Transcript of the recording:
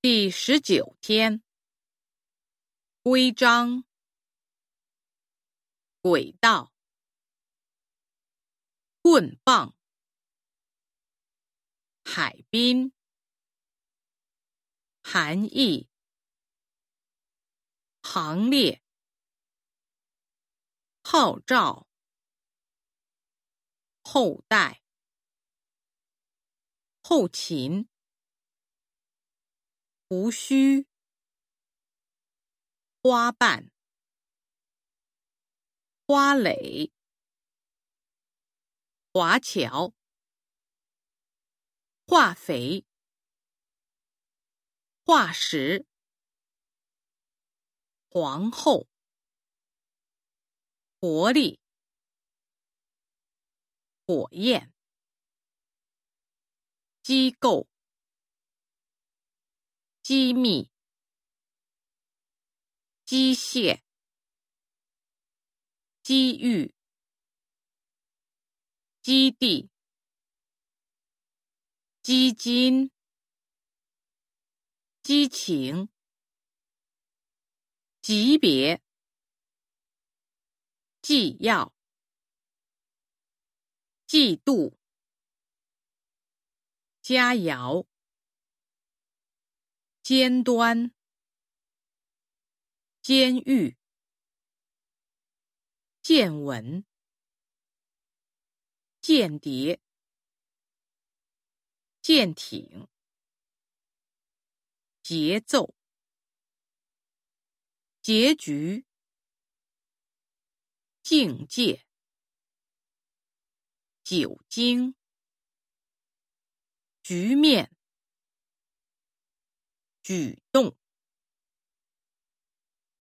第十九天，规章、轨道、棍棒、海滨、含义、行列、号召、后代、后勤。胡须、花瓣、花蕾、华侨、化肥、化石、皇后、活力、火焰、机构。机密、机械、机遇、基地、基金、激情、级别、纪要、嫉妒、佳肴。尖端，监狱，见闻，间谍，舰艇，节奏，结局，境界，酒精，局面。举动。